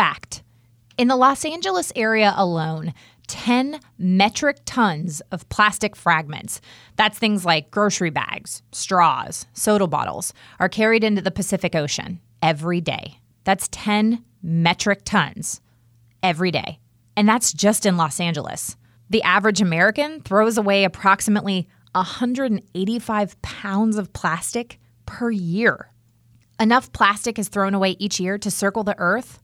fact in the Los Angeles area alone, 10 metric tons of plastic fragments, that's things like grocery bags, straws, soda bottles, are carried into the Pacific Ocean every day. That's 10 metric tons every day. And that's just in Los Angeles. The average American throws away approximately 185 pounds of plastic per year. Enough plastic is thrown away each year to circle the Earth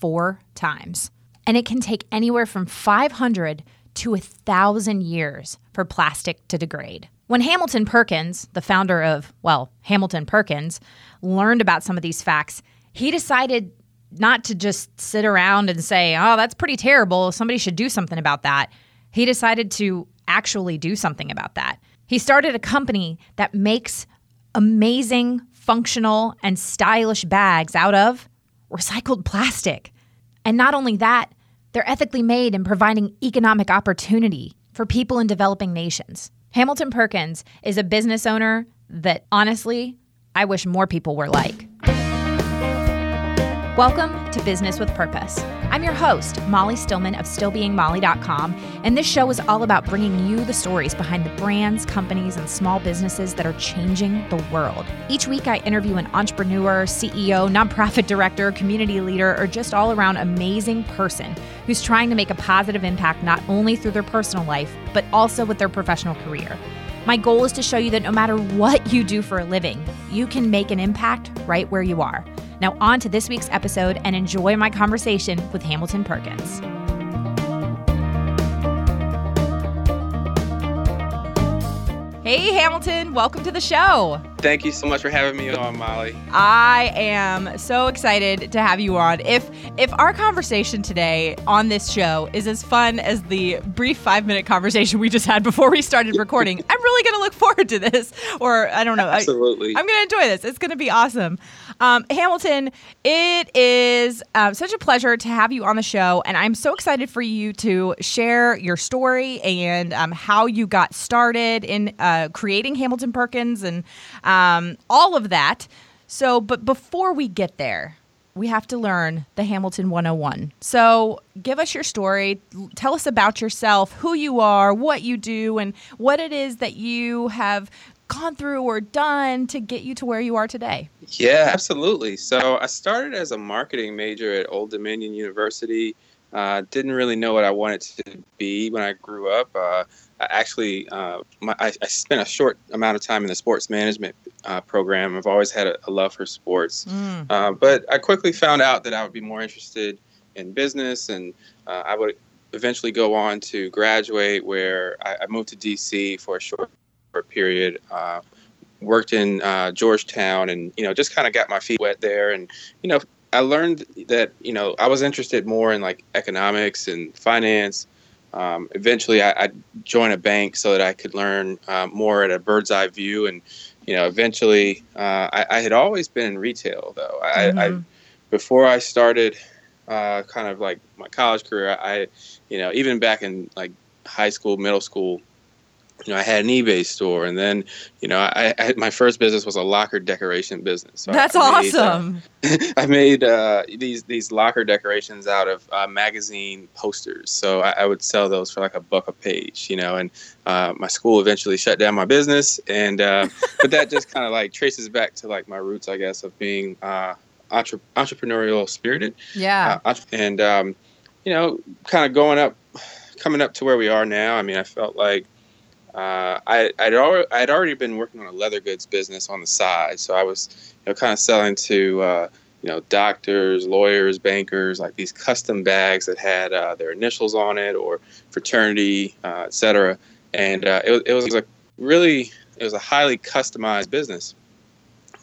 four times. And it can take anywhere from 500 to 1,000 years for plastic to degrade. When Hamilton Perkins, the founder of, well, Hamilton Perkins, learned about some of these facts, he decided not to just sit around and say, oh, that's pretty terrible. Somebody should do something about that. He decided to actually do something about that. He started a company that makes amazing, functional, and stylish bags out of recycled plastic. And not only that, they're ethically made and providing economic opportunity for people in developing nations. Hamilton Perkins is a business owner that honestly, I wish more people were like. Welcome to Business with Purpose. I'm your host, Molly Stillman of StillBeingMolly.com, and this show is all about bringing you the stories behind the brands, companies, and small businesses that are changing the world. Each week, I interview an entrepreneur, CEO, nonprofit director, community leader, or just all around amazing person who's trying to make a positive impact not only through their personal life, but also with their professional career. My goal is to show you that no matter what you do for a living, you can make an impact right where you are. Now, on to this week's episode and enjoy my conversation with Hamilton Perkins. Hey, Hamilton, welcome to the show. Thank you so much for having me on, Molly. I am so excited to have you on. If if our conversation today on this show is as fun as the brief five minute conversation we just had before we started recording, I'm really going to look forward to this. Or I don't know. Absolutely. I, am going to enjoy this. It's going to be awesome. Um, Hamilton, it is uh, such a pleasure to have you on the show, and I'm so excited for you to share your story and um, how you got started in. Uh, uh, creating Hamilton Perkins and um, all of that. So, but before we get there, we have to learn the Hamilton 101. So, give us your story. Tell us about yourself, who you are, what you do, and what it is that you have gone through or done to get you to where you are today. Yeah, absolutely. So, I started as a marketing major at Old Dominion University. Uh, didn't really know what I wanted to be when I grew up. Uh, I actually, uh, my, I, I, spent a short amount of time in the sports management uh, program. I've always had a, a love for sports, mm. uh, but I quickly found out that I would be more interested in business, and uh, I would eventually go on to graduate. Where I, I moved to DC for a short, short period. Uh, worked in uh, Georgetown, and you know, just kind of got my feet wet there, and you know, I learned that you know I was interested more in like economics and finance um, eventually, I, I joined a bank so that I could learn uh, more at a bird's eye view. And you know, eventually, uh, I, I, had always been in retail though. I, mm-hmm. I before I started uh, kind of like my college career, I, you know, even back in like high school, middle school, you know, I had an eBay store, and then, you know, I, I my first business was a locker decoration business. So That's I made, awesome. Uh, I made uh, these these locker decorations out of uh, magazine posters. So I, I, would sell those for like a buck a page, you know. And uh, my school eventually shut down my business, and uh, but that just kind of like traces back to like my roots, I guess, of being uh, entre- entrepreneurial spirited. Yeah. and um, you know, kind of going up, coming up to where we are now. I mean, I felt like uh, I, I'd, already, I'd already been working on a leather goods business on the side, so I was, you know, kind of selling to, uh, you know, doctors, lawyers, bankers, like these custom bags that had uh, their initials on it or fraternity, uh, et cetera. And uh, it, it was a really, it was a highly customized business.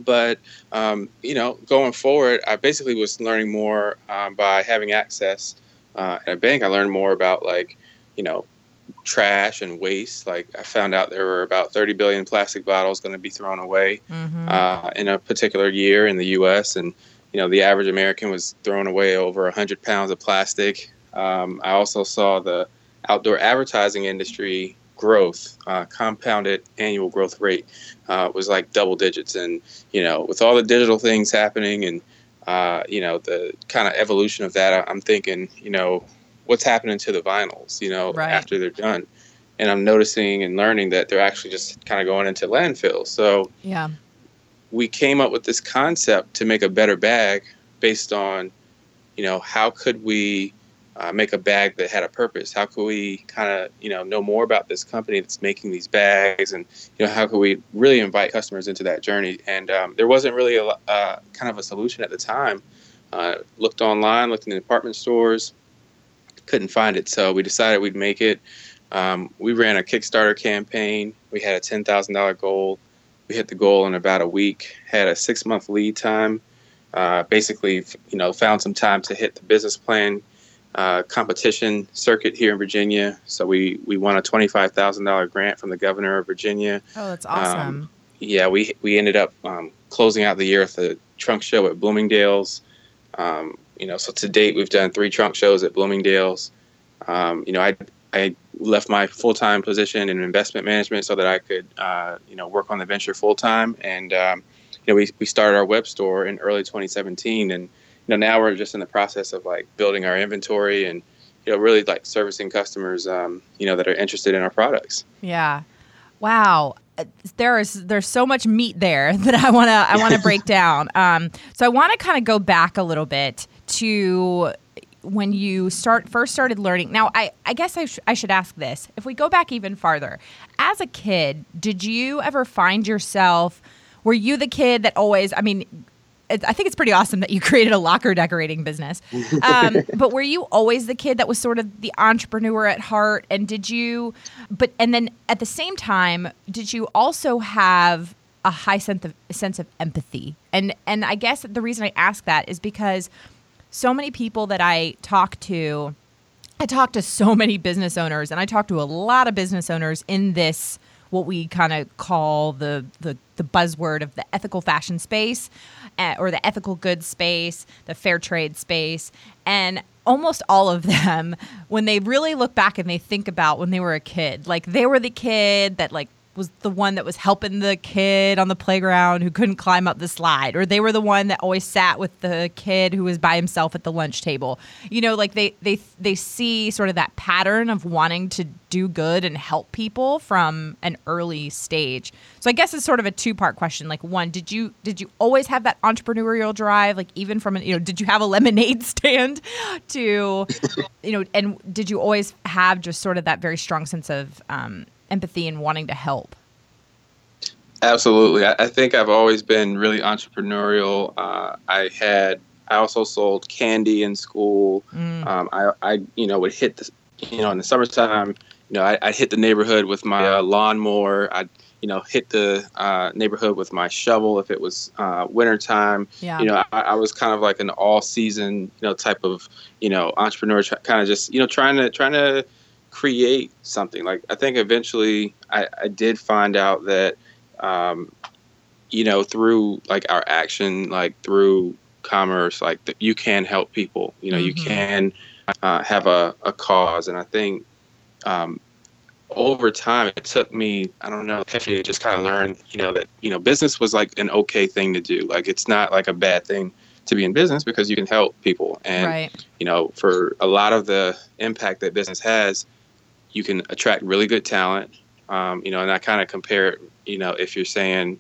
But um, you know, going forward, I basically was learning more um, by having access uh, at a bank. I learned more about like, you know, trash and waste. Like I found out there were about 30 billion plastic bottles going to be thrown away mm-hmm. uh, in a particular year in the U.S. And you know the average American was throwing away over 100 pounds of plastic. Um, I also saw the outdoor advertising industry growth, uh, compounded annual growth rate, uh, was like double digits. And you know with all the digital things happening and uh, you know, the kind of evolution of that, I'm thinking, you know, what's happening to the vinyls, you know, Right. after they're done. And I'm noticing and learning that they're actually just kind of going into landfill. So Yeah. we came up with this concept to make a better bag based on, you know, how could we uh, make a bag that had a purpose? How could we kind of, you know, know more about this company that's making these bags, and you know, how could we really invite customers into that journey? And um, there wasn't really a uh, kind of a solution at the time. Uh, looked online, looked in the department stores, couldn't find it. So we decided we'd make it. Um, we ran a Kickstarter campaign. We had a ten thousand dollar goal. We hit the goal in about a week. Had a six month lead time. Uh, basically, you know, found some time to hit the business plan uh, competition circuit here in Virginia. So we we won a twenty five thousand dollar grant from the governor of Virginia. Oh, that's awesome. Yeah, we we ended up um, closing out the year with a trunk show at Bloomingdale's. Um, you know, so to date we've done three trunk shows at Bloomingdale's. Um, you know, I I left my full time position in investment management so that I could uh, you know work on the venture full time, and um, you know we we started our web store in early 2017, and you know now we're just in the process of like building our inventory and you know really like servicing customers um, you know that are interested in our products. Yeah. Wow. There is there's so much meat there that I want to I want to break down. Um, so I want to kind of go back a little bit to when you start first started learning. Now I I guess I, sh- I should ask this. If we go back even farther, as a kid, did you ever find yourself were you the kid that always I mean it- I think it's pretty awesome that you created a locker decorating business. Um, but were you always the kid that was sort of the entrepreneur at heart? And did you, but, and then at the same time, did you also have a high sense of, sense of empathy? And, and I guess the reason I ask that is because so many people that I talk to, I talk to so many business owners, and I talk to a lot of business owners in this what we kind of call the, the the buzzword of the ethical fashion space, uh, or the ethical goods space, the fair trade space, and almost all of them, when they really look back and they think about when they were a kid, like they were the kid that like was the one that was helping the kid on the playground who couldn't climb up the slide or they were the one that always sat with the kid who was by himself at the lunch table. You know like they they they see sort of that pattern of wanting to do good and help people from an early stage. So i guess it's sort of a two part question. Like one did you did you always have that entrepreneurial drive? Like even from an you know did you have a lemonade stand to you know and did you always have just sort of that very strong sense of um, empathy and wanting to help. Absolutely. I, I think I've always been really entrepreneurial. Uh, I had, I also sold candy in school. Um, I, I, you know, would hit the, you know, in the summertime, you know, I, I'd hit the neighborhood with my uh, lawnmower. I'd, you know, hit the uh, neighborhood with my shovel if it was uh, wintertime. Yeah. You know, I, I was kind of like an all season, you know, type of, you know, entrepreneur, try, kind of just, you know, trying to, trying to create something. Like, I think eventually I, I did find out that, um, you know, through like our action, like through commerce, like you can help people. You know, you Mhm. can uh, have a, a cause, and I think um, over time it took me, I don't know, to just kind of learn, you know, that you know, business was like an okay thing to do. Like it's not like a bad thing to be in business because you can help people, and right. you know, for a lot of the impact that business has, you can attract really good talent. Um, you know, and I kind of compare it, you know, if you're saying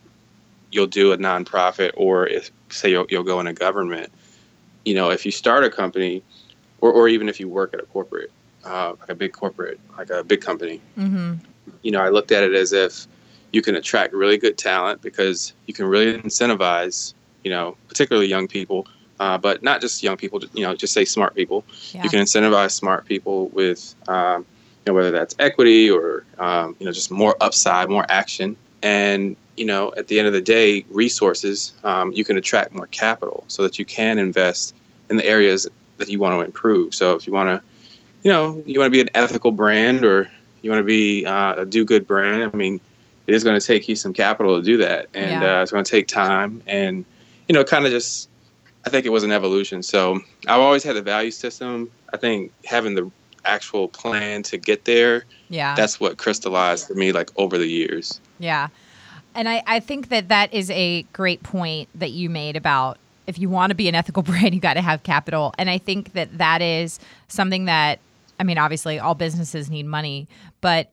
you'll do a nonprofit or if say you'll, you'll go into government, you know, if you start a company or, or even if you work at a corporate, uh, like a big corporate, like a big company, Mm-hmm. you know, I looked at it as if you can attract really good talent because you can really incentivize, you know, particularly young people, uh, but not just young people, you know, just say smart people. Yeah. You can incentivize smart people with, um, know, whether that's equity or, um, you know, just more upside, more action. And, you know, at the end of the day, resources, um, you can attract more capital so that you can invest in the areas that you want to improve. So if you want to, you know, you want to be an ethical brand or you want to be uh, a do good brand, I mean, it is going to take you some capital to do that. And Yeah. uh, it's going to take time. And, you know, kind of just, I think it was an evolution. So I've always had the value system. I think having the actual plan to get there, Yeah. that's what crystallized for me like over the years. Yeah. And I, I think that that is a great point that you made about if you want to be an ethical brand, you got to have capital. And I think that that is something that, I mean, obviously all businesses need money, but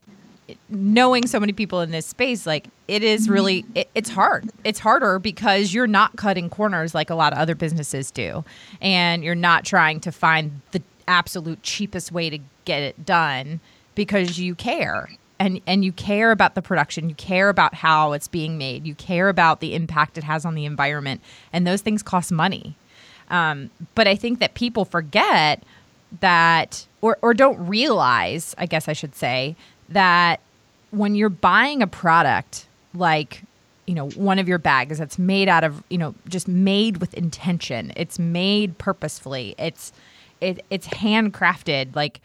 knowing so many people in this space, like it is really, mm-hmm. it, it's hard. It's harder because you're not cutting corners like a lot of other businesses do. And you're not trying to find the absolute cheapest way to get it done because you care. And and you care about the production. You care about how it's being made. You care about the impact it has on the environment. And those things cost money. Um, but i think that people forget that or, or don't realize i guess i should say that when you're buying a product like you know one of your bags that's made out of you know just made with intention it's made purposefully it's it, it's handcrafted like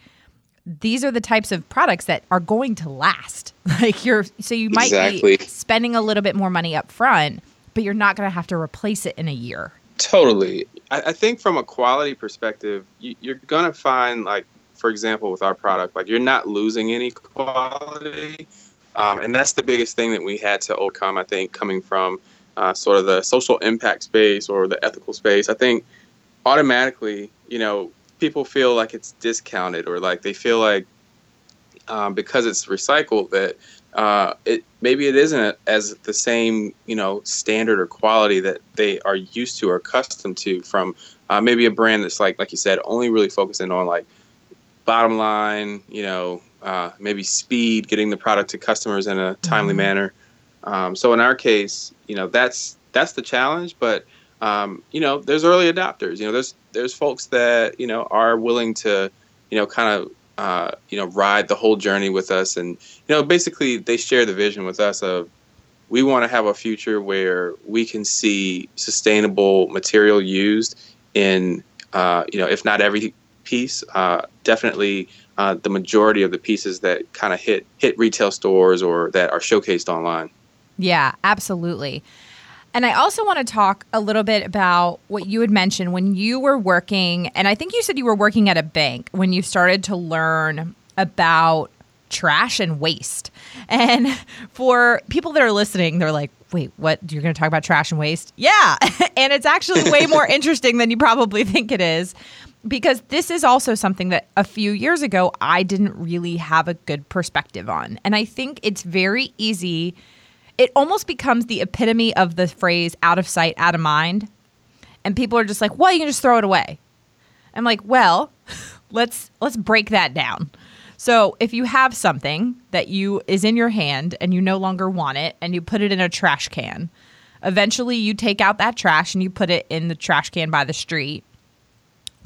these are the types of products that are going to last. Like you're so you might exactly. be spending a little bit more money up front, but you're not going to have to replace it in a year. Totally. I, I think from a quality perspective, you, you're going to find like, for example, with our product, like you're not losing any quality. Um, and that's the biggest thing that we had to overcome, I think, coming from uh, sort of the social impact space or the ethical space. I think automatically, you know, people feel like it's discounted or like they feel like um, because it's recycled that uh, it maybe it isn't as the same you know standard or quality that they are used to or accustomed to from uh, maybe a brand that's like like you said only really focusing on like bottom line you know uh, maybe speed getting the product to customers in a timely mm-hmm. manner um, so in our case you know that's that's the challenge but um, you know, there's early adopters. You know, there's there's folks that you know are willing to, you know, kind of uh, you know ride the whole journey with us, and you know, basically they share the vision with us of we want to have a future where we can see sustainable material used in, uh, you know, if not every piece, uh, definitely uh, the majority of the pieces that kind of hit hit retail stores or that are showcased online. Yeah, absolutely. And I also want to talk a little bit about what you had mentioned when you were working, and I think you said you were working at a bank when you started to learn about trash and waste. And for people that are listening, they're like, wait, what? You're going to talk about trash and waste? Yeah. and it's actually way more interesting than you probably think it is because this is also something that a few years ago I didn't really have a good perspective on. And I think it's very easy it almost becomes the epitome of the phrase out of sight, out of mind. And people are just like, well, you can just throw it away. I'm like, well, let's let's break that down. So if you have something that you is in your hand and you no longer want it and you put it in a trash can, eventually you take out that trash and you put it in the trash can by the street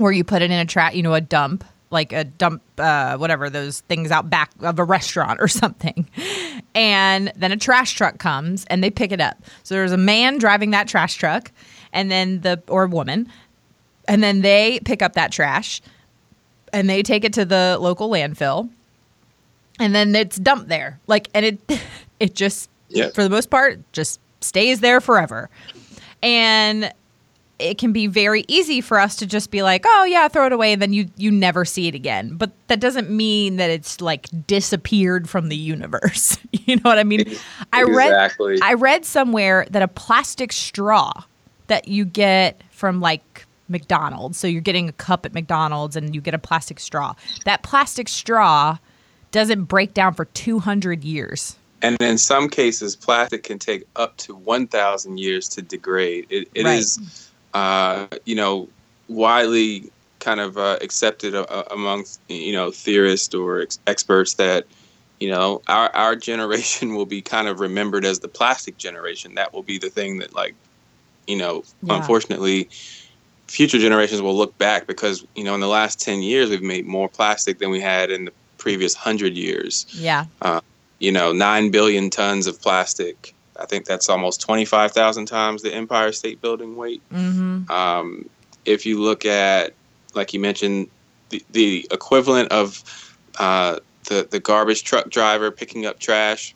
or you put it in a trash, you know, a dump like a dump, uh, whatever those things out back of a restaurant or something. And then a trash truck comes and they pick it up. So there's a man driving that trash truck, and then the or woman, and then they pick up that trash, and they take it to the local landfill, and then it's dumped there. Like, and it it just yeah. for the most part just stays there forever. And it can be very easy for us to just be like, "Oh yeah, throw it away," and then you you never see it again. But that doesn't mean that it's like disappeared from the universe. you know what I mean? I read I read somewhere that a plastic straw that you get from like McDonald's, so you're getting a cup at McDonald's and you get a plastic straw. That plastic straw doesn't break down for 200 years. And in some cases, plastic can take up to 1,000 years to degrade. It, it right. is uh, you know, widely kind of uh, accepted uh, amongst you know theorists or ex- experts that you know our our generation will be kind of remembered as the plastic generation. That will be the thing that like you know, yeah. unfortunately. Future generations will look back because you know in the last ten years we've made more plastic than we had in the previous hundred years. Yeah. Uh, you know, nine billion tons of plastic I think that's almost 25,000 times the Empire State Building weight. Mm-hmm. Um, if you look at, like you mentioned, the, the equivalent of uh, the, the garbage truck driver picking up trash,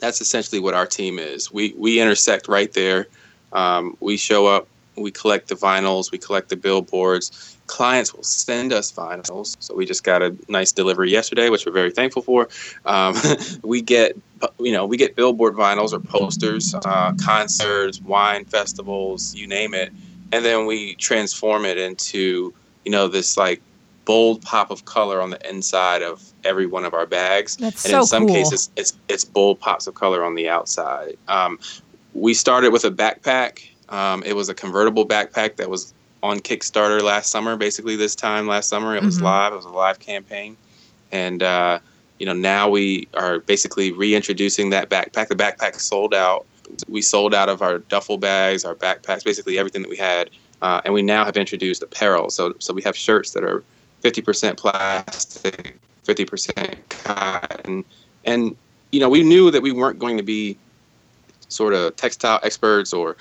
that's essentially what our team is. We, we intersect right there. Um, we show up, we collect the vinyls, we collect the billboards, clients will send us vinyls. So we just got a nice delivery yesterday, which we're very thankful for. Um, we get, you know, we get billboard vinyls or posters, uh, concerts, wine festivals, you name it. and then we transform it into you know this like bold pop of color on the inside of every one of our bags. That's and so in some cool. cases, it's it's bold pops of color on the outside. Um, we started with a backpack. Um, it was a convertible backpack that was on Kickstarter last summer. Basically, this time last summer, it was Mhm. live. It was a live campaign, and uh, you know now we are basically reintroducing that backpack. The backpack sold out. We sold out of our duffel bags, our backpacks, basically everything that we had, uh, and we now have introduced apparel. So so we have shirts that are 50% plastic, 50% cotton, and you know we knew that we weren't going to be sort of textile experts or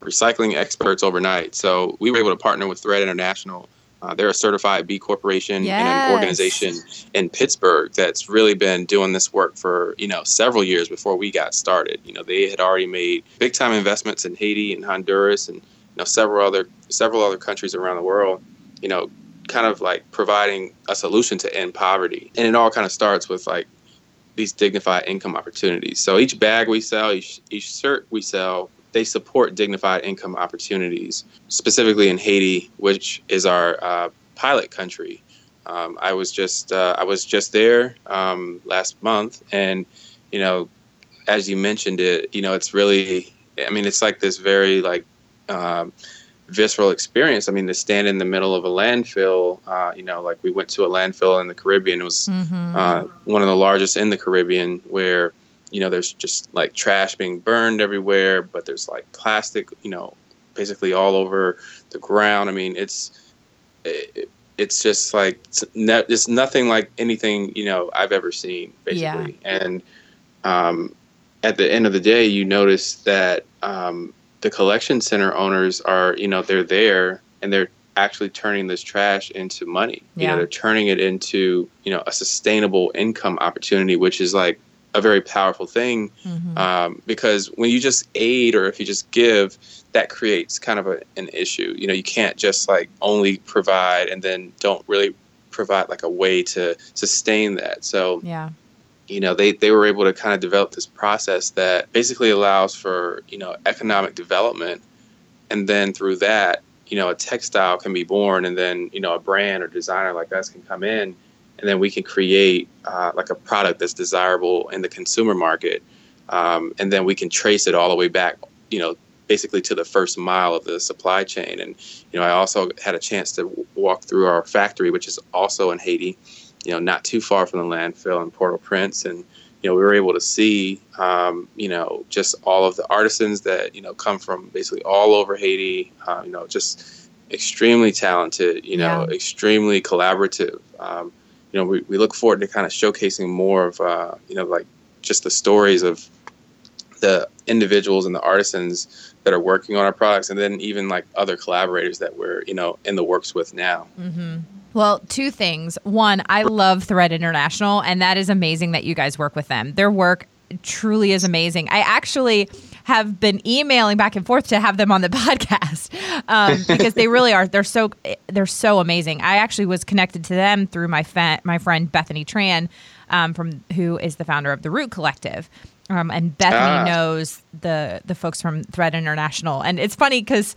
recycling experts overnight. So we were able to partner with Thread International. Uh, they're a certified B Corporation and an organization in Pittsburgh that's really been doing this work for you know several years before we got started. You know they had already made big time investments in Haiti and Honduras and you know several other several other countries around the world. You know, kind of like providing a solution to end poverty, and it all kind of starts with like these dignified income opportunities. So each bag we sell, each each shirt we sell, they support dignified income opportunities, specifically in Haiti, which is our uh, pilot country. Um, I was just uh, I was just there um, last month, and you know, as you mentioned it, you know, it's really, I mean, it's like this very like um, visceral experience. I mean, to stand in the middle of a landfill, uh, you know, like we went to a landfill in the Caribbean. It was Mhm. uh, one of the largest in the Caribbean, where you know there's just like trash being burned everywhere, but there's like plastic, you know, basically all over the ground. I mean, it's it, it's just like it's, no, it's nothing like anything you know I've ever seen, basically. And um, at the end of the day, you notice that um, the collection center owners are, you know, they're there and they're actually turning this trash into money. You Yeah. know, they're turning it into, you know, a sustainable income opportunity, which is like a very powerful thing Mhm. um, because when you just aid or if you just give, that creates kind of a, an issue. You know, you can't just like only provide and then don't really provide like a way to sustain that. So yeah. you know they, they were able to kind of develop this process that basically allows for you know economic development and then through that you know a textile can be born and then you know a brand or designer like us can come in and then we can create uh, like a product that's desirable in the consumer market um, and then we can trace it all the way back you know basically to the first mile of the supply chain and you know i also had a chance to w- walk through our factory which is also in haiti you know, not too far from the landfill in Port-au-Prince, and you know, we were able to see, um, you know, just all of the artisans that you know come from basically all over Haiti. Uh, you know, just extremely talented. You know, Yeah. extremely collaborative. Um, you know, we, we look forward to kind of showcasing more of, uh, you know, like just the stories of the individuals and the artisans that are working on our products, and then even like other collaborators that we're, you know, in the works with now. Mm-hmm. Well, two things. One, I love Thread International, and that is amazing that you guys work with them. Their work truly is amazing. I actually have been emailing back and forth to have them on the podcast um, because they really are. They're so they're so amazing. I actually was connected to them through my fa- my friend Bethany Tran, um, from who is the founder of the Root Collective. Um, and Bethany Ah. knows the the folks from Thread International, and it's funny because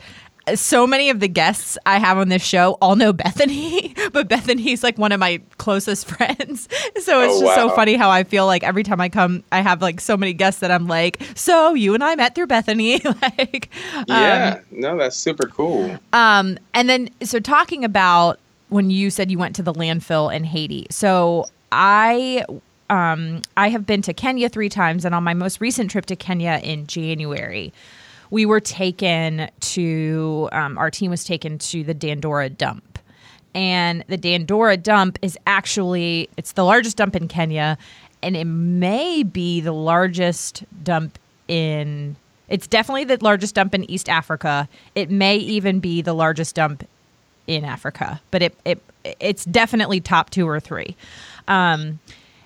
so many of the guests I have on this show all know Bethany, but Bethany's like one of my closest friends. So it's Oh, just so funny how I feel like every time I come, I have like so many guests that I'm like, so you and I met through Bethany, like, um, Yeah, no, that's super cool. um, and then, so talking about when you said you went to the landfill in Haiti. So I, um, I have been to Kenya three times, and on my most recent trip to Kenya in January, we were taken to. Um, our team was taken to the Dandora dump. And the Dandora dump is actually it's the largest dump in Kenya, and it may be the largest dump in it's definitely the largest dump in East Africa. It may even be the largest dump in Africa, but it, it it's definitely top two or three. Um,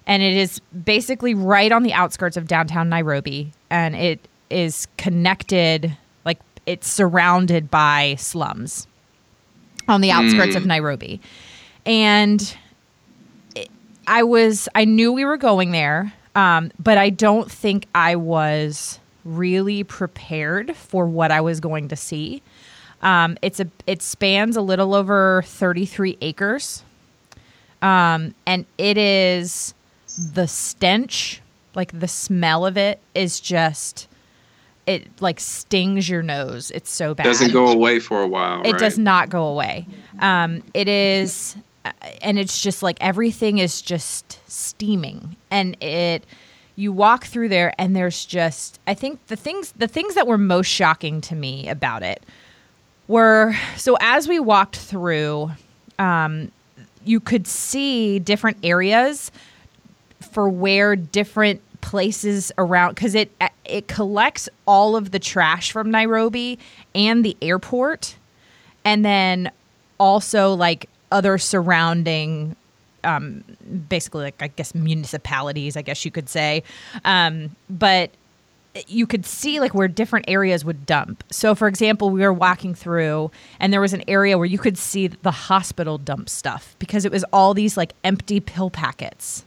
and it is basically right on the outskirts of downtown Nairobi, and it is connected like it's surrounded by slums on the outskirts of Nairobi. And it- I was I knew we were going there, um, but I don't think I was really prepared for what I was going to see. Um, it's a it spans a little over 33 acres, um, and it is the stench, like the smell of it, is just it like stings your nose. It's so bad. Doesn't go away for a while. It right? does not go away. Um, it is, uh, and it's just like everything is just steaming, and it. You walk through there, and there's just. I think the things the things that were most shocking to me about it were so as we walked through, um, you could see different areas for where different places around because it it collects all of the trash from Nairobi and the airport, and then also like other surrounding, um, basically like I guess municipalities, I guess you could say, um, but you could see like where different areas would dump. So, for example, we were walking through and there was an area where you could see the hospital dump stuff because it was all these like empty pill packets.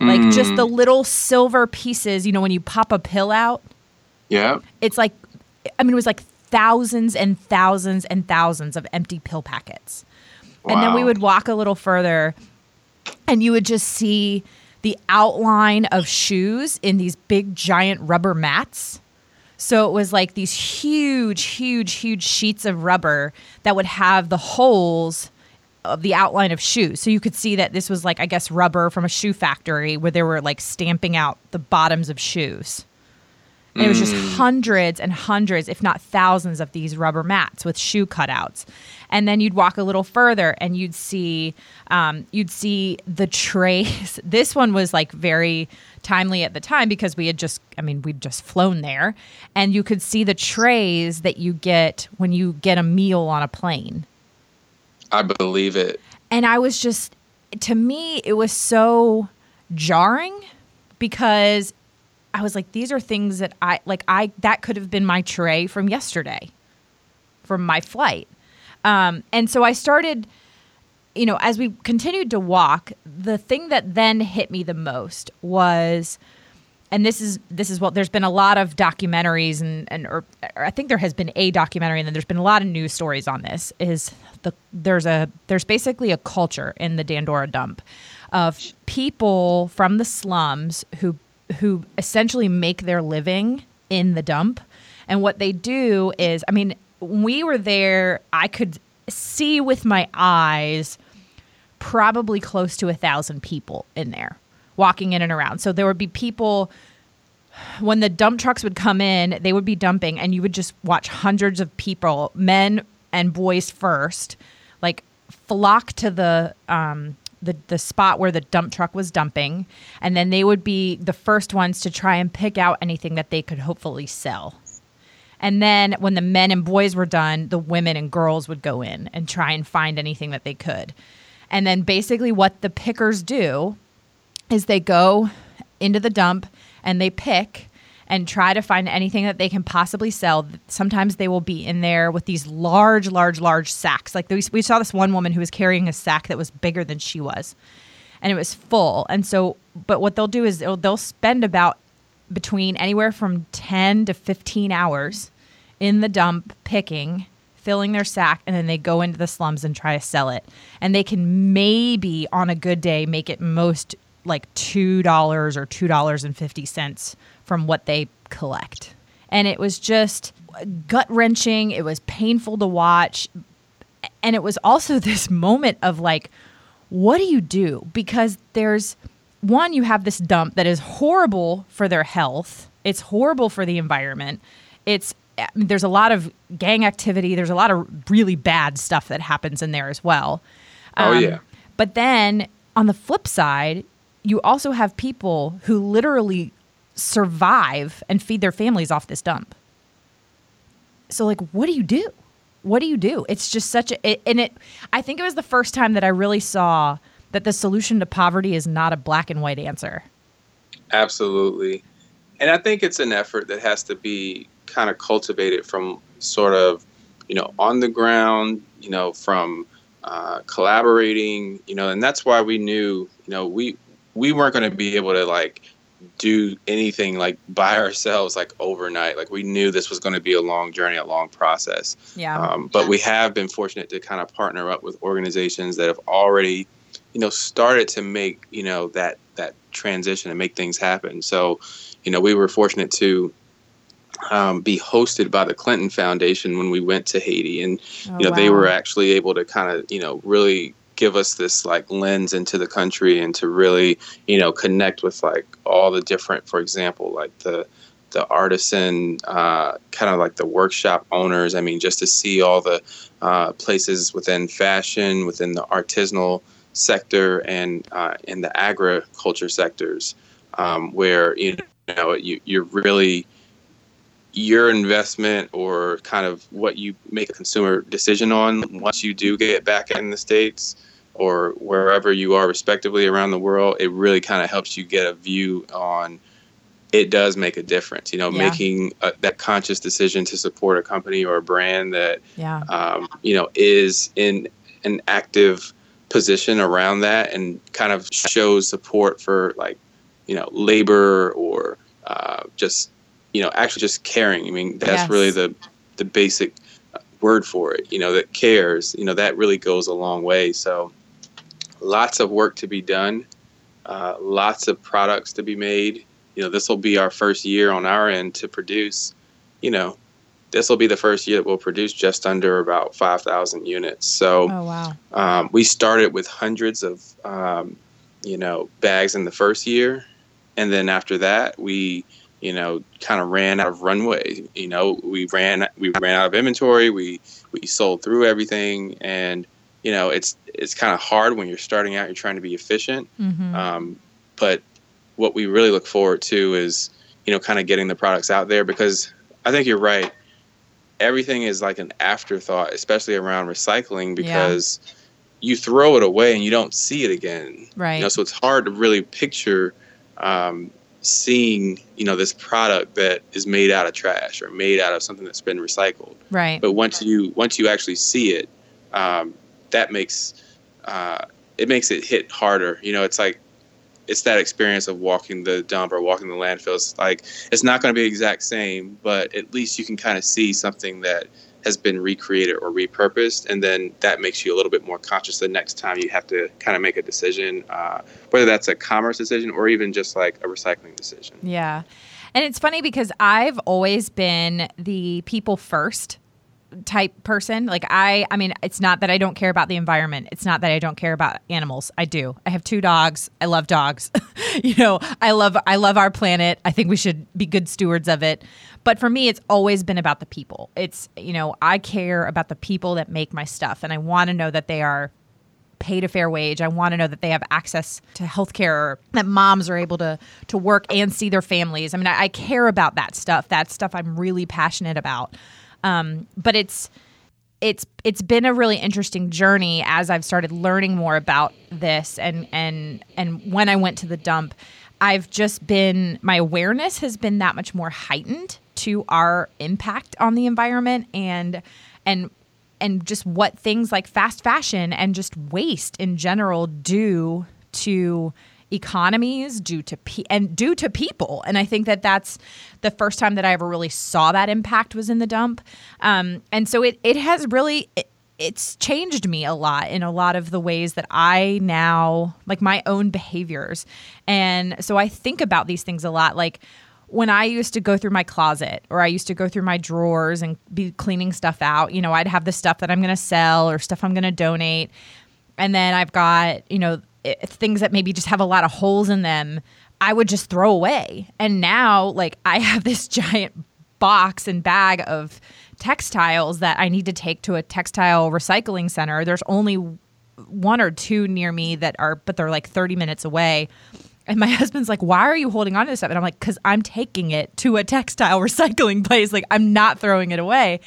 Like Mm. just the little silver pieces, you know, when you pop a pill out, Yeah. it's like, I mean, it was like thousands and thousands and thousands of empty pill packets. And then we would walk a little further and you would just see the outline of shoes in these big giant rubber mats. So it was like these huge, huge, huge sheets of rubber that would have the holes of the outline of shoes. So you could see that this was like, I guess, rubber from a shoe factory where they were like stamping out the bottoms of shoes. And it was just hundreds and hundreds, if not thousands, of these rubber mats with shoe cutouts. And then you'd walk a little further, and you'd see um, you'd see the trays. This one was like very timely at the time because we had just, I mean, we'd just flown there, and you could see the trays that you get when you get a meal on a plane. I believe it. And I was just, to me, it was so jarring because I was like, these are things that I, like, I, that could have been my tray from yesterday, from my flight. Um, and so I started, you know, as we continued to walk, the thing that then hit me the most was, and this is this is what there's been a lot of documentaries and and or, or I think there has been a documentary and then there's been a lot of news stories on this is the there's a there's basically a culture in the Dandora dump of people from the slums who who essentially make their living in the dump. And what they do is I mean when we were there I could see with my eyes probably close to a thousand people in there walking in and around. So there would be people when the dump trucks would come in, they would be dumping, and you would just watch hundreds of people, men and boys first, like flock to the um, the the spot where the dump truck was dumping, and then they would be the first ones to try and pick out anything that they could hopefully sell. And then when the men and boys were done, the women and girls would go in and try and find anything that they could. And then basically what the pickers do is they go into the dump and they pick and try to find anything that they can possibly sell. Sometimes they will be in there with these large, large, large sacks. Like we saw this one woman who was carrying a sack that was bigger than she was, and it was full. And so, but what they'll do is they'll, they'll spend about between anywhere from 10 to 15 hours in the dump picking filling their sack and then they go into the slums and try to sell it and they can maybe on a good day make it most like $2 or $2.50 from what they collect. And it was just gut wrenching it was painful to watch. And it was also this moment of like what do you do? Because there's one you have this dump that is horrible for their health. It's horrible for the environment. It's I mean, there's a lot of gang activity. There's a lot of really bad stuff that happens in there as well. Oh, Um, yeah. but then on the flip side you also have people who literally survive and feed their families off this dump. So like what do you do? What do you do? It's just such a it, and it i think it was the first time that i really saw that the solution to poverty is not a black and white answer. Absolutely. And I think it's an effort that has to be kind of cultivated from sort of, you know, on the ground, you know, from uh, collaborating, you know, and that's why we knew, you know, we we weren't going to be able to like do anything like by ourselves like overnight. Like we knew this was going to be a long journey, a long process. Yeah. Um, but we have been fortunate to kind of partner up with organizations that have already, you know, started to make you know that that transition and make things happen. So, you know, we were fortunate to um, be hosted by the Clinton Foundation when we went to Haiti, and Oh, you know they wow. were actually able to kind of you know really give us this like lens into the country and to really you know connect with like all the different, for example, like the the artisan uh, kind of like the workshop owners. I mean, just to see all the uh, places within fashion, within the artisanal sector, and uh, in the agriculture sectors, um, where you know you, you're really your investment or kind of what you make a consumer decision on once you do get back in the states or wherever you are respectively around the world it really kind of helps you get a view on it does make a difference you know Yeah. making a, that conscious decision to support a company or a brand that Yeah. um, you know is in an active position around that and kind of shows support for like you know labor or uh, just you know actually just caring i mean that's Yes. really the the basic word for it you know that cares you know that really goes a long way so lots of work to be done uh, lots of products to be made. You know this will be our first year on our end to produce. You know this will be the first year that we'll produce just under about 5000 units. So Oh wow. um, we started with hundreds of um, you know bags in the first year. And then after that we you know kind of ran out of runway. You know we ran we ran out of inventory. We we sold through everything. And you know it's it's kind of hard when you're starting out you're trying to be efficient. Hmm um, but what we really look forward to is you know kind of getting the products out there because i think you're right. Everything is like an afterthought especially around recycling because you throw it away and you don't see it again. Right. you know so it's hard to really picture um, seeing you know this product that is made out of trash or made out of something that's been recycled. Right. but once you once you actually see it um, that makes uh, it makes it hit harder. You know it's like it's that experience of walking the dump or walking the landfill like it's not going to be exact same but at least you can kind of see something that has been recreated or repurposed and then that makes you a little bit more conscious the next time you have to kind of make a decision uh, whether that's a commerce decision or even just like a recycling decision. Yeah. And it's funny because I've always been the people first type person. Like I I mean, it's not that I don't care about the environment. It's not that I don't care about animals. I do. I have two dogs. I love dogs. you know, I love I love our planet. I think we should be good stewards of it. But for me, it's always been about the people. It's, you know, I care about the people that make my stuff and I want to know that they are paid a fair wage. I want to know that they have access to health care, that moms are able to to work and see their families. I mean, I, I care about that stuff. That stuff I'm really passionate about. Um, but it's it's it's been a really interesting journey as I've started learning more about this and and and when I went to the dump, I've just been my awareness has been that much more heightened to our impact on the environment and and and just what things like fast fashion and just waste in general do to economies due to pe- and due to people. And i think that that's the first time that i ever really saw that impact was in the dump. Um, and so it, it has really it, it's changed me a lot in a lot of the ways that i now like my own behaviors. And so i think about these things a lot. Like when I used to go through my closet or I used to go through my drawers and be cleaning stuff out, you know, I'd have the stuff that I'm going to sell or stuff I'm going to donate. And then I've got, you know, Eh, things that maybe just have a lot of holes in them, I would just throw away. And now, like, I have this giant box and bag of textiles that I need to take to a textile recycling center. There's only one or two near me that are, but they're like 30 minutes away. And my husband's like, "Why are you holding on to this stuff?" And I'm like, "Cause I'm taking it to a textile recycling place. Like I'm not throwing it away."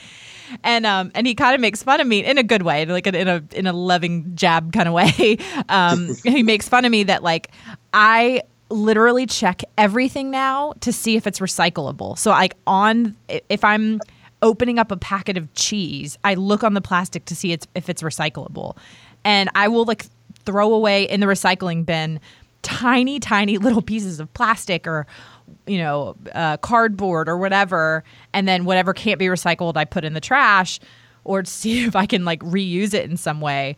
And um and he kind of makes fun of me in a good way, like in a in a loving jab kind of way. Um, he makes fun of me that like I literally check everything now to see if it's recyclable. So like on if I'm opening up a packet of cheese, I look on the plastic to see it's if it's recyclable, and I will like throw away in the recycling bin tiny, tiny little pieces of plastic or you know, uh, cardboard or whatever, and then whatever can't be recycled, I put in the trash, or see if I can like reuse it in some way.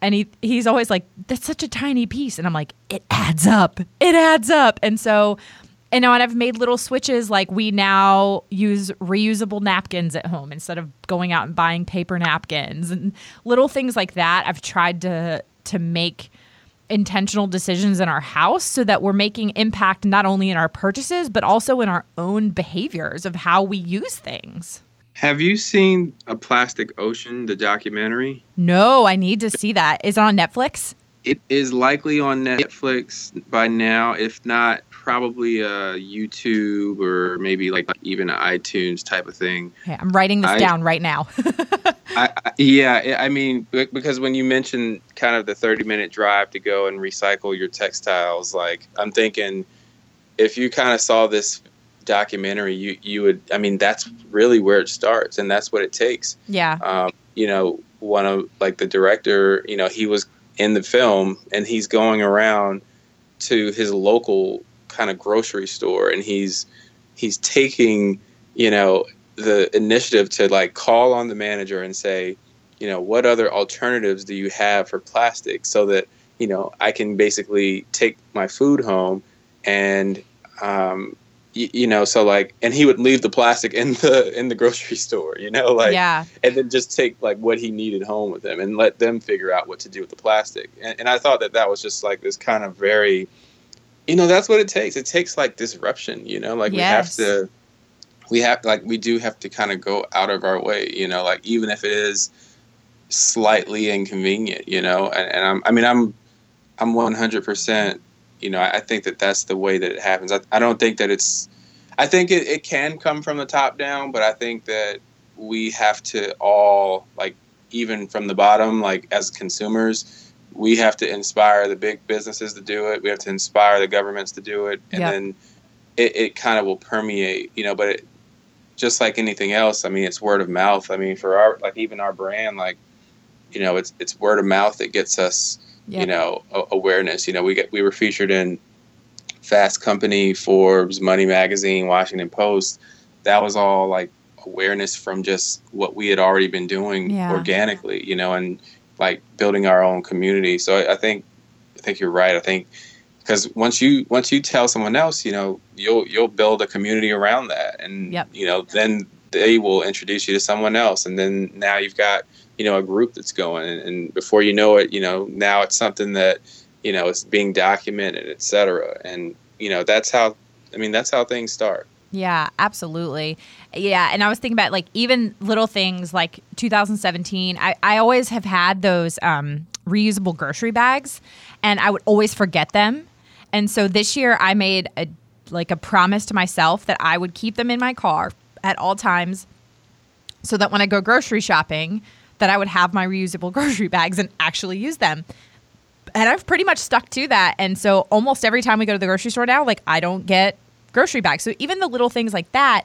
And he he's always like, "That's such a tiny piece," and I'm like, "It adds up. It adds up." And so, and I've made little switches. Like we now use reusable napkins at home instead of going out and buying paper napkins, and little things like that. I've tried to to make intentional decisions in our house so that we're making impact not only in our purchases but also in our own behaviors of how we use things. Have you seen a Plastic Ocean, the documentary? No, I need to see that. Is it on Netflix? It is likely on Netflix by now. If not, probably a YouTube or maybe like even iTunes type of thing. Okay, I'm writing this I, down right now. I, I, yeah, I mean, because when you mentioned kind of the 30 minute drive to go and recycle your textiles, like I'm thinking if you kind of saw this documentary, you, you would, I mean, that's really where it starts and that's what it takes. Yeah. Um, you know, one of like the director, you know, he was in the film and he's going around to his local kind of grocery store and he's he's taking you know the initiative to like call on the manager and say you know what other alternatives do you have for plastic so that you know i can basically take my food home and um, you, you know so like and he would leave the plastic in the in the grocery store you know like yeah. and then just take like what he needed home with him and let them figure out what to do with the plastic. And, and i thought that that was just like this kind of very you know that's what it takes. It takes like disruption you know? Like yes. we have to we have like we do have to kind of go out of our way you know? Like even if it is slightly inconvenient you know? And, and i'm i mean i'm i'm 100% you know I, I, think that that's the way that it happens. I, I don't think that it's i think it, it can come from the top down but i think that we have to all like even from the bottom like as consumers we have to inspire the big businesses to do it. We have to inspire the governments to do it, and yep. then it, it kind of will permeate, you know. But it, just like anything else, I mean, it's word of mouth. I mean, for our like even our brand, like you know, it's it's word of mouth that gets us, yep. you know, a- awareness. You know, we get we were featured in Fast Company, Forbes, Money Magazine, Washington Post. That was all like awareness from just what we had already been doing yeah. organically, you know, and like building our own community. So I, I think I think you're right. I think because once you once you tell someone else, you know, you'll you'll build a community around that, and yep. you know, then they will introduce you to someone else, and then now you've got you know a group that's going, and, and before you know it, you know, now it's something that you know is being documented, etc. And you know, that's how I mean, that's how things start. Yeah, absolutely. Yeah, and I was thinking about like even little things like 2017. I, I always have had those um, reusable grocery bags, and I would always forget them. And so this year, I made a like a promise to myself that I would keep them in my car at all times, so that when I go grocery shopping, that I would have my reusable grocery bags and actually use them. And I've pretty much stuck to that. And so almost every time we go to the grocery store now, like I don't get grocery bags. So even the little things like that,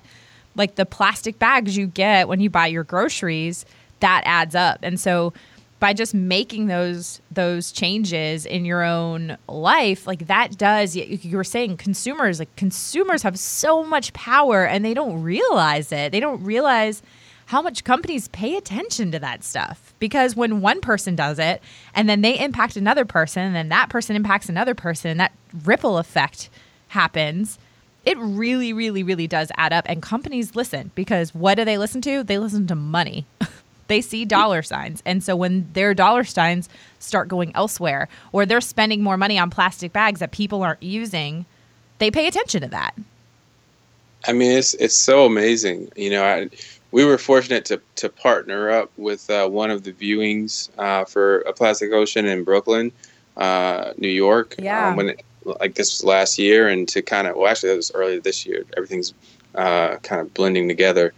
like the plastic bags you get when you buy your groceries, that adds up. And so by just making those those changes in your own life like that does you were saying consumers like consumers have so much power and they don't realize it they don't realize how much companies pay attention to that stuff because when one person does it and then they impact another person and then that person impacts another person that ripple effect happens it really, really, really does add up. And companies listen because what do they listen to? They listen to money. they see dollar signs. And so when their dollar signs start going elsewhere or they're spending more money on plastic bags that people aren't using, they pay attention to that. I mean, it's it's so amazing. You know, I, we were fortunate to, to partner up with uh, one of the viewings uh, for a Plastic Ocean in Brooklyn, uh, New York. Yeah. Um, when it, like this was last year, and to kind of well, actually, that was earlier this year. Everything's uh, kind of blending together.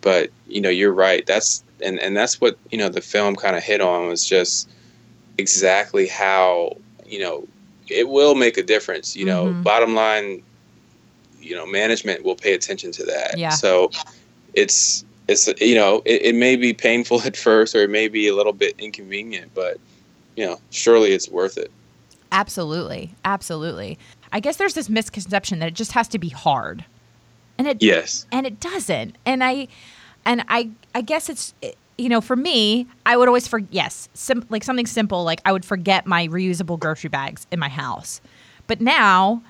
But you know, you're right. That's and and that's what you know the film kind of hit on was just exactly how you know it will make a difference. You know, mm-hmm. bottom line, you know, management will pay attention to that. Yeah. So it's it's you know it, it may be painful at first or it may be a little bit inconvenient, but you know, surely it's worth it. Absolutely. Absolutely. I guess there's this misconception that it just has to be hard. And it Yes. and it doesn't. And I and I I guess it's you know, for me, I would always forget yes, sim- like something simple like I would forget my reusable grocery bags in my house. But now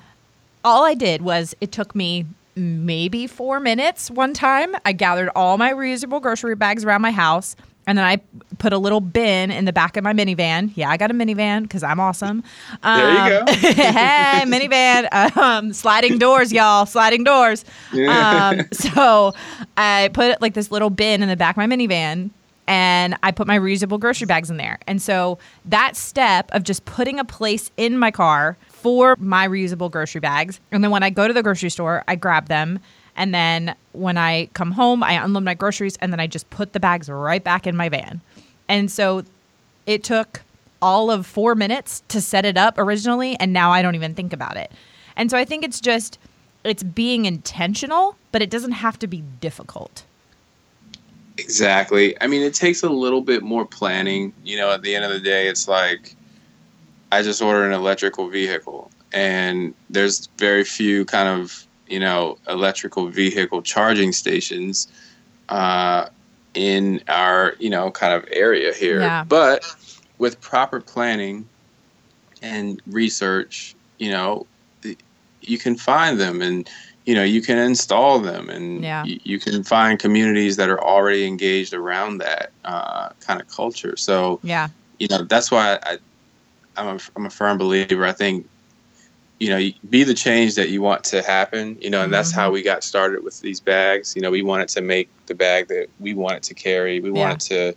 all I did was it took me maybe 4 minutes one time. I gathered all my reusable grocery bags around my house. And then I put a little bin in the back of my minivan. Yeah, I got a minivan because I'm awesome. There you Um, go. hey, minivan, um, sliding doors, y'all, sliding doors. Um, so I put like this little bin in the back of my minivan and I put my reusable grocery bags in there. And so that step of just putting a place in my car for my reusable grocery bags. And then when I go to the grocery store, I grab them. And then when I come home, I unload my groceries and then I just put the bags right back in my van. And so it took all of four minutes to set it up originally, and now I don't even think about it. And so I think it's just it's being intentional, but it doesn't have to be difficult. Exactly. I mean, it takes a little bit more planning. You know, at the end of the day, it's like I just ordered an electrical vehicle, and there's very few kind of you know electrical vehicle charging stations uh, in our you know kind of area here. Yeah. But with proper planning and research, you know, you can find them and you know you can install them and Yeah. y- you can find communities that are already engaged around that uh, kind of culture. So Yeah. you know that's why I, I'm a, I'm a firm believer. I think you know be the change that you want to happen. You know, and that's how we got started with these bags. You know, we wanted to make the bag that we wanted to carry. We Yeah. wanted to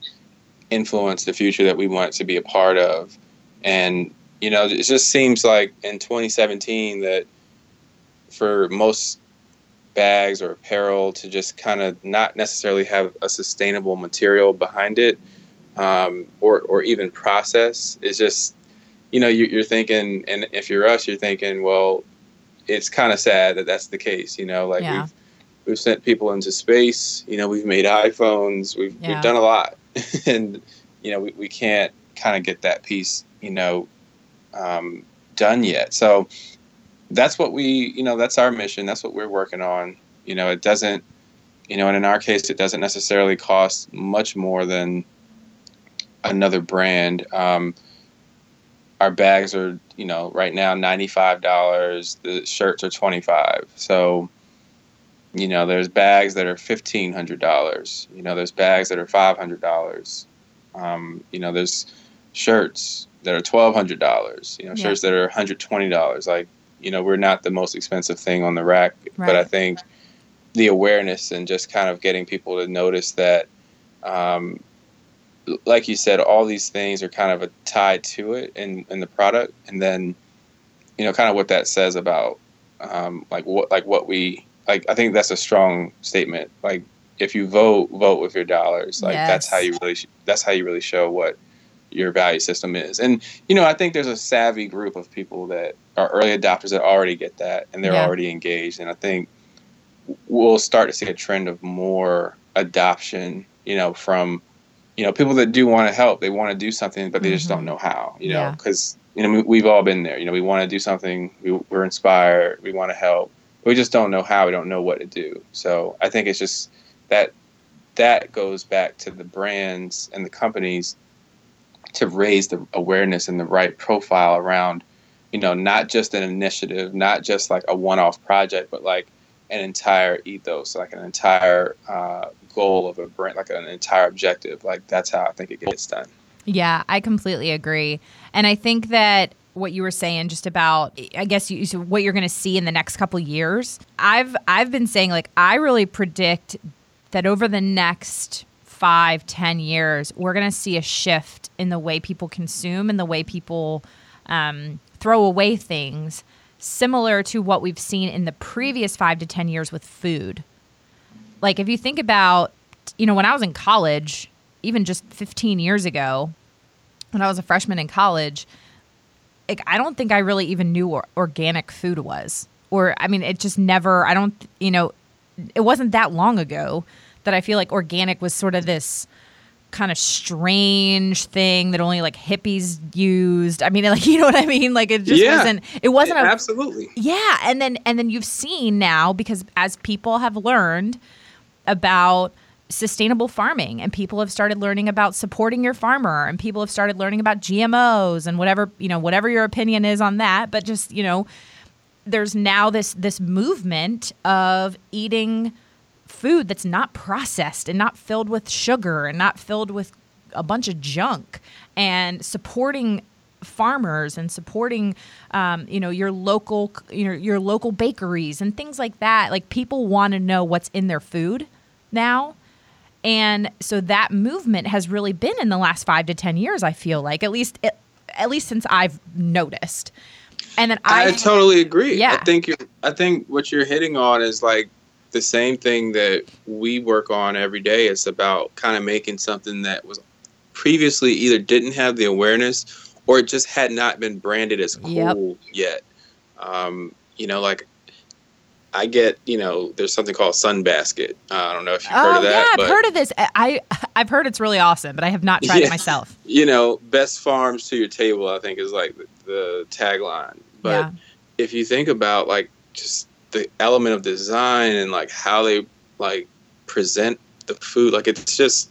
influence the future that we wanted to be a part of, and you know, it just seems like in 2017 that for most bags or apparel to just kind of not necessarily have a sustainable material behind it um, or, or even process is just you know you, you're thinking and if you're us you're thinking well it's kind of sad that that's the case you know like Yeah. we've we've sent people into space you know we've made iphones we've, Yeah. we've done a lot and you know we, we can't kind of get that piece you know um, done yet so that's what we you know that's our mission that's what we're working on you know it doesn't you know and in our case it doesn't necessarily cost much more than another brand um, our bags are you know right now $95 the shirts are 25 so you know there's bags that are $1500 you know there's bags that are $500 um, you know there's shirts that are $1200 you know Yeah. shirts that are $120 like you know we're not the most expensive thing on the rack but i think the awareness and just kind of getting people to notice that um, like you said all these things are kind of a tied to it in, in the product. And then you know kind of what that says about um, like what like what we like i think that's a strong statement. Like if you vote vote with your dollars. Like that's how you really sh- that's how you really show what your value system is. And you know i think there's a savvy group of people that are early adopters that already get that and they're Yeah. already engaged. And i think we'll start to see a trend of more adoption you know from you know people that do want to help they want to do something but they just Mhm. don't know how you know Yeah. because you know we, we've all been there you know we want to do something we, we're inspired we want to help we just don't know how we don't know what to do so i think it's just that that goes back to the brands and the companies to raise the awareness and the right profile around you know not just an initiative not just like a one-off project but like an entire ethos like an entire uh, goal of a brand like an entire objective like that's how i think it gets done Yeah, I completely agree. And I think that what you were saying just about I guess you so what you're going to see in the next couple years. I've I've been saying like I really predict that over the next five, ten years, we're going to see a shift in the way people consume and the way people um, throw away things, similar to what we've seen in the previous five to 10 years with food. Like, if you think about, you know, when I was in college, even just 15 years ago, when I was a freshman in college, like, I don't think I really even knew what organic food was. Or, I mean, it just never, I don't, you know, it wasn't that long ago that I feel like organic was sort of this kind of strange thing that only like hippies used. I mean, like you know what I mean? Like it just Yeah. wasn't. It wasn't a absolutely. yeah, and then and then you've seen now because as people have learned about sustainable farming and people have started learning about supporting your farmer and people have started learning about GMOs and whatever, you know, whatever your opinion is on that, but just, you know, there's now this this movement of eating food that's not processed and not filled with sugar and not filled with a bunch of junk and supporting farmers and supporting um, you know your local you know your local bakeries and things like that like people want to know what's in their food now and so that movement has really been in the last five to ten years i feel like at least at least since i've noticed and then i, I, totally agree. Yeah. I think you're, I think what you're hitting on is like the same thing that we work on every day. It's about kind of making something that was previously either didn't have the awareness or it just had not been branded as cool Yep. yet. Um, you know, like I get, you know, there's something called Sunbasket. Uh, I don't know if you've heard oh of that, yeah i've heard of this I i've heard it's really awesome but i have not tried Yeah. it myself you know, best farms to your table, I think is like the, the tagline. But yeah if you think about like just the element of design and like how they like present the food, like it's just,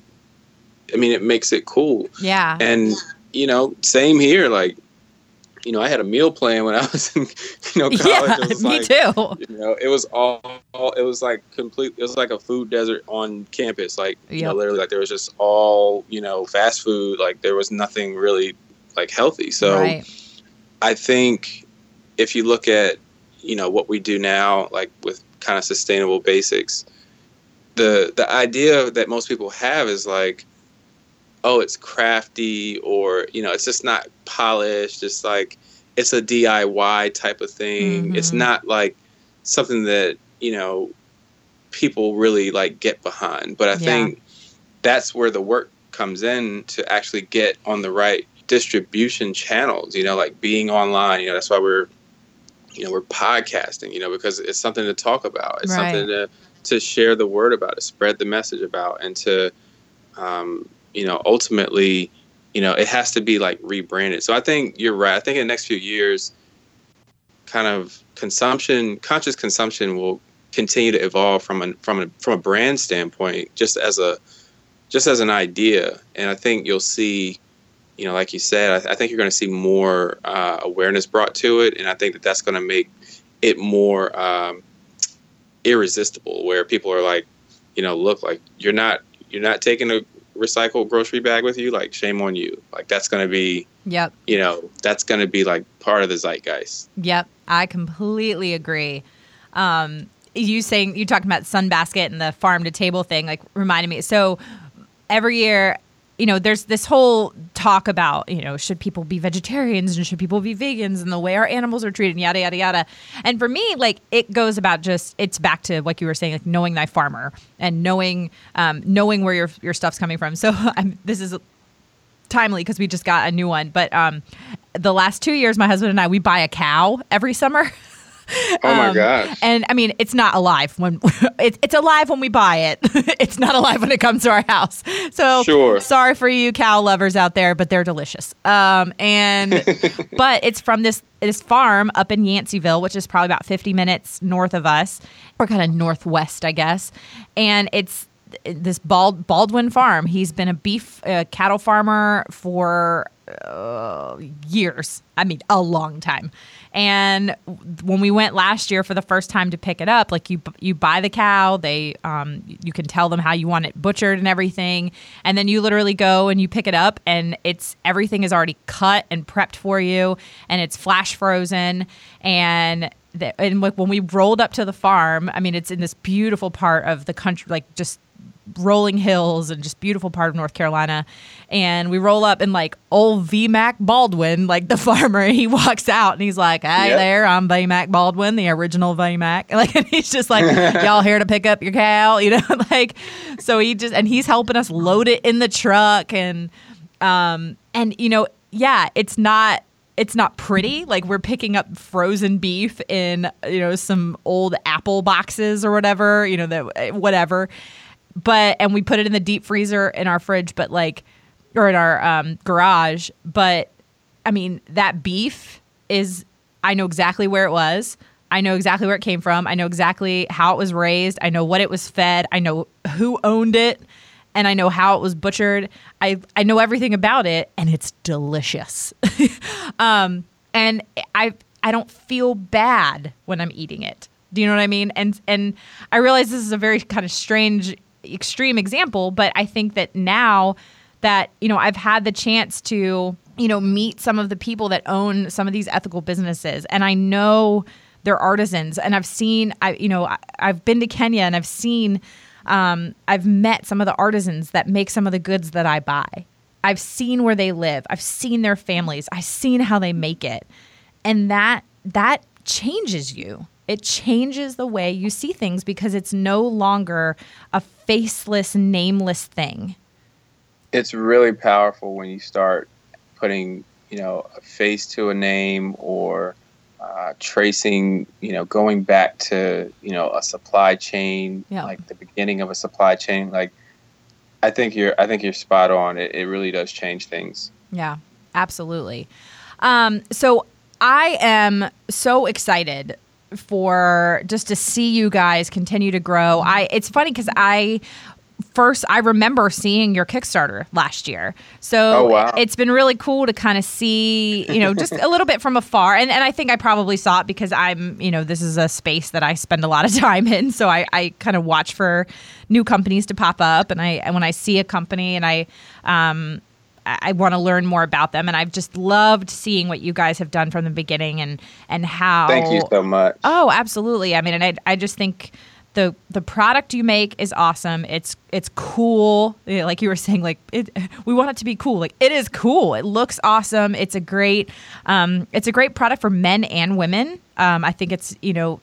I mean, it makes it cool. yeah And you know, same here. Like, you know, I had a meal plan when I was in, you know, college. yeah it was me like, too You know, it was all, all. It was like complete. It was like a food desert on campus. Like, you know, literally, like there was just all, you know, fast food. Like there was nothing really like healthy. So right I think if you look at, you know, what we do now, like with kind of sustainable basics, the the idea that most people have is like, oh, it's crafty or you know, it's just not polished. It's like it's a DIY type of thing. It's Mhm. not like something that you know people really like get behind. But I Yeah. think that's where the work comes in to actually get on the right distribution channels. You know, like being online. You know, that's why we're you know we're podcasting. You know, because it's something to talk about. It's Right. something to to share the word about, to spread the message about, and to um, you know ultimately you know it has to be like rebranded. So I think you're right. I think in the next few years, kind of consumption, conscious consumption will continue to evolve from a from a from a brand standpoint, just as a just as an idea. And I think you'll see, you know, like you said, I, I think you're going to see more uh, awareness brought to it, and I think that that's going to make it more um, irresistible. Where people are like, you know, look, like you're not you're not taking a recycled grocery bag with you. Like, shame on you. Like that's going to be, yep you know, that's going to be like part of the zeitgeist. Yep, I completely agree. Um, you saying you talking about Sunbasket and the farm to table thing, like reminded me. So every year, you know, there's this whole talk about, you know, should people be vegetarians and should people be vegans and the way our animals are treated, yada yada yada. And for me, like it goes about just it's back to like you were saying, like knowing thy farmer and knowing um, knowing where your your stuff's coming from. So I'm this is timely because we just got a new one. But um, the last two years, my husband and I we buy a cow every summer. Oh my Um, gosh. And I mean, it's not alive when it's it's alive when we buy it. it's not alive when it comes to our house. So Sure. sorry for you cow lovers out there, but they're delicious. Um, and but it's from this this farm up in Yanceyville, which is probably about 50 minutes north of us, or kind of northwest, I guess. And it's this Bald, Baldwin farm. He's been a beef uh, cattle farmer for uh, years. I mean, a long time. And when we went last year for the first time to pick it up, like you you buy the cow, they um, you can tell them how you want it butchered and everything, and then you literally go and you pick it up, and it's everything is already cut and prepped for you, and it's flash frozen, and and like when we rolled up to the farm, I mean, it's in this beautiful part of the country, like just rolling hills and just beautiful part of North Carolina. And we roll up and like old VMAC Baldwin, like the farmer, he walks out and he's like, Hey Yep. there, I'm VMAC Baldwin, the original VMAC. Like and he's just like, Y'all here to pick up your cow, you know, like so he just and he's helping us load it in the truck and um and you know, yeah, it's not it's not pretty. Like we're picking up frozen beef in you know some old apple boxes or whatever, you know that whatever but and we put it in the deep freezer in our fridge, but like or in our um, garage. But I mean, that beef is I know exactly where it was. I know exactly where it came from. I know exactly how it was raised. I know what it was fed. I know who owned it and I know how it was butchered. I I know everything about it and it's delicious. um, and I I don't feel bad when I'm eating it. Do you know what I mean? And and I realize this is a very kind of strange extreme example, but I think that now that, you know, I've had the chance to, you know, meet some of the people that own some of these ethical businesses and I know they're artisans and I've seen I you know, I, I've been to Kenya and I've seen um, I've met some of the artisans that make some of the goods that I buy. I've seen where they live. I've seen their families. I've seen how they make it. And that that changes you. It changes the way you see things because it's no longer a faceless, nameless thing. It's really powerful when you start putting, you know, a face to a name or uh, tracing, you know, going back to, you know, a supply chain, yeah. like the beginning of a supply chain. Like, I think you're, I think you're spot on. It, it really does change things. Yeah, absolutely. Um, so I am so excited for just to see you guys continue to grow. I it's funny because I first I remember seeing your Kickstarter last year. So oh, wow. it's been really cool to kind of see, you know, just a little bit from afar. And and I think I probably saw it because I'm, you know, this is a space that I spend a lot of time in. So I, I kind of watch for new companies to pop up and I and when I see a company and I um I want to learn more about them, and I've just loved seeing what you guys have done from the beginning, and and how. Thank you so much. Oh, absolutely. I mean, and I I just think the the product you make is awesome. It's it's cool. Like you were saying, like it, we want it to be cool. Like it is cool. It looks awesome. It's a great um, it's a great product for men and women. Um, I think it's you know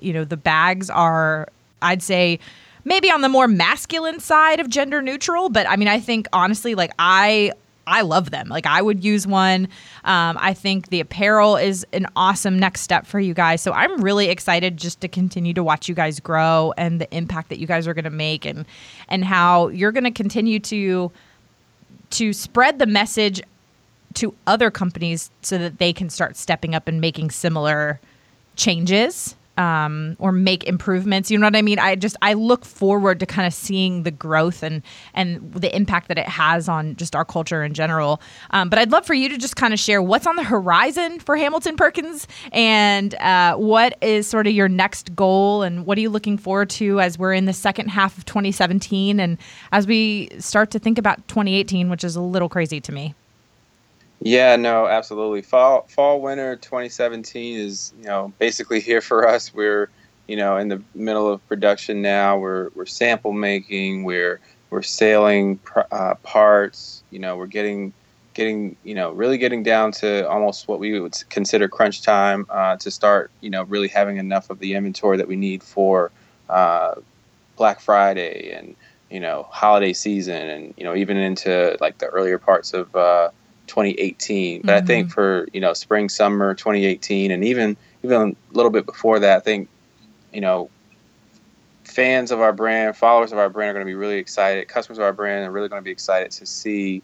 you know the bags are I'd say maybe on the more masculine side of gender neutral, but I mean, I think honestly, like I I love them. Like I would use one. Um, I think the apparel is an awesome next step for you guys. So I'm really excited just to continue to watch you guys grow and the impact that you guys are going to make and and how you're going to continue to to spread the message to other companies so that they can start stepping up and making similar changes um, or make improvements. You know what I mean? I just I look forward to kind of seeing the growth and and the impact that it has on just our culture in general. Um, but I'd love for you to just kind of share what's on the horizon for Hamilton Perkins and uh, what is sort of your next goal and what are you looking forward to as we're in the second half of 2017 and as we start to think about 2018, which is a little crazy to me. Yeah, no, absolutely. Fall, fall, winter 2017 is you know basically here for us. We're you know in the middle of production now. We're we're sample making. We're we're sailing uh, parts. You know, we're getting getting you know really getting down to almost what we would consider crunch time uh, to start you know really having enough of the inventory that we need for uh, Black Friday and you know holiday season and you know even into like the earlier parts of uh, 2018. But mm-hmm. I think for you know spring summer 2018 and even even a little bit before that, I think you know fans of our brand, followers of our brand are going to be really excited. Customers of our brand are really going to be excited to see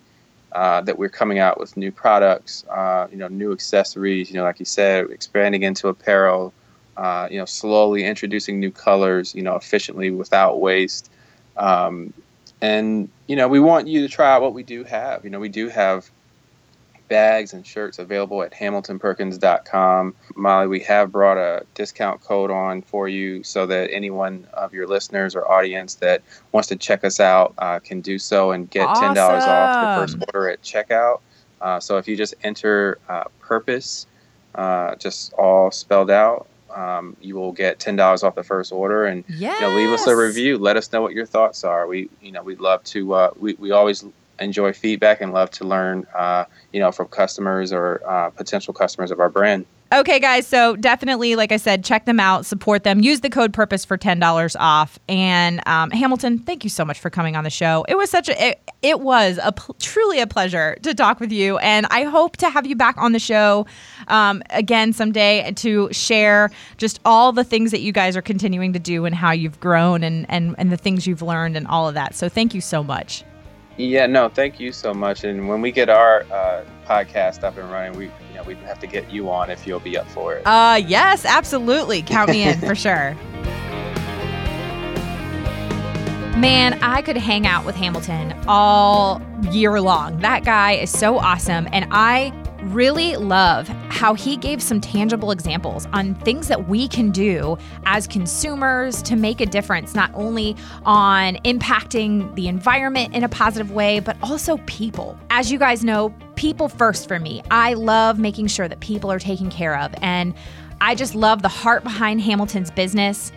uh, that we're coming out with new products, uh, you know, new accessories. You know, like you said, expanding into apparel. Uh, you know, slowly introducing new colors. You know, efficiently without waste. Um, and you know, we want you to try out what we do have. You know, we do have bags and shirts available at hamiltonperkins.com. Molly, we have brought a discount code on for you so that anyone of your listeners or audience that wants to check us out uh, can do so and get awesome. $10 off the first order at checkout. Uh, so if you just enter uh, purpose, uh, just all spelled out, um, you will get ten dollars off the first order, and yes. you know, leave us a review. Let us know what your thoughts are. We, you know, we'd love to. Uh, we we always enjoy feedback and love to learn, uh, you know, from customers or uh, potential customers of our brand. Okay, guys. So definitely, like I said, check them out, support them, use the code Purpose for ten dollars off. And um, Hamilton, thank you so much for coming on the show. It was such a. It, it was a pl- truly a pleasure to talk with you, and I hope to have you back on the show um, again someday to share just all the things that you guys are continuing to do and how you've grown and and and the things you've learned and all of that. So thank you so much. Yeah, no, thank you so much. And when we get our uh, podcast up and running, we you know we have to get you on if you'll be up for it. Uh, yes, absolutely. Count me in for sure. Man, I could hang out with Hamilton all year long. That guy is so awesome. And I really love how he gave some tangible examples on things that we can do as consumers to make a difference, not only on impacting the environment in a positive way, but also people. As you guys know, people first for me. I love making sure that people are taken care of. And I just love the heart behind Hamilton's business.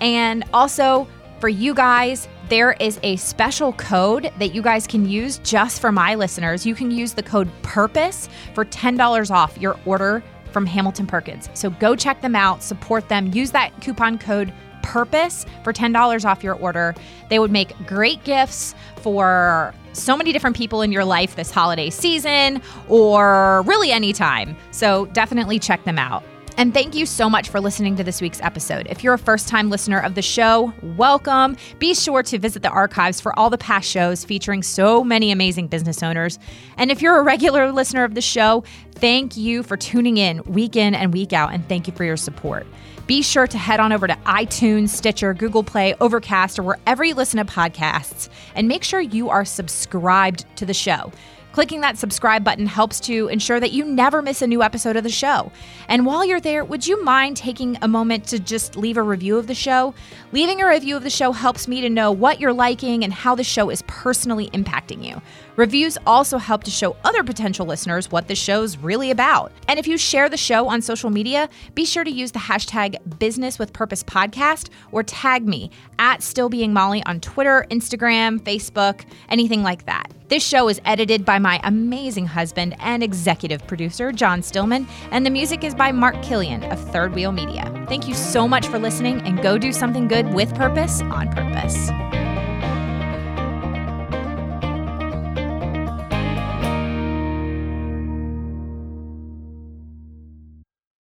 And also, for you guys, there is a special code that you guys can use just for my listeners. You can use the code PURPOSE for $10 off your order from Hamilton Perkins. So go check them out, support them, use that coupon code purpose for $10 off your order. They would make great gifts for so many different people in your life this holiday season or really anytime. So definitely check them out. And thank you so much for listening to this week's episode. If you're a first time listener of the show, welcome. Be sure to visit the archives for all the past shows featuring so many amazing business owners. And if you're a regular listener of the show, thank you for tuning in week in and week out, and thank you for your support. Be sure to head on over to iTunes, Stitcher, Google Play, Overcast, or wherever you listen to podcasts, and make sure you are subscribed to the show. Clicking that subscribe button helps to ensure that you never miss a new episode of the show. And while you're there, would you mind taking a moment to just leave a review of the show? Leaving a review of the show helps me to know what you're liking and how the show is personally impacting you. Reviews also help to show other potential listeners what the show's really about. And if you share the show on social media, be sure to use the hashtag Business with Purpose Podcast or tag me at Still Being Molly on Twitter, Instagram, Facebook, anything like that. This show is edited by my amazing husband and executive producer, John Stillman, and the music is by Mark Killian of Third Wheel Media. Thank you so much for listening and go do something good with purpose on purpose.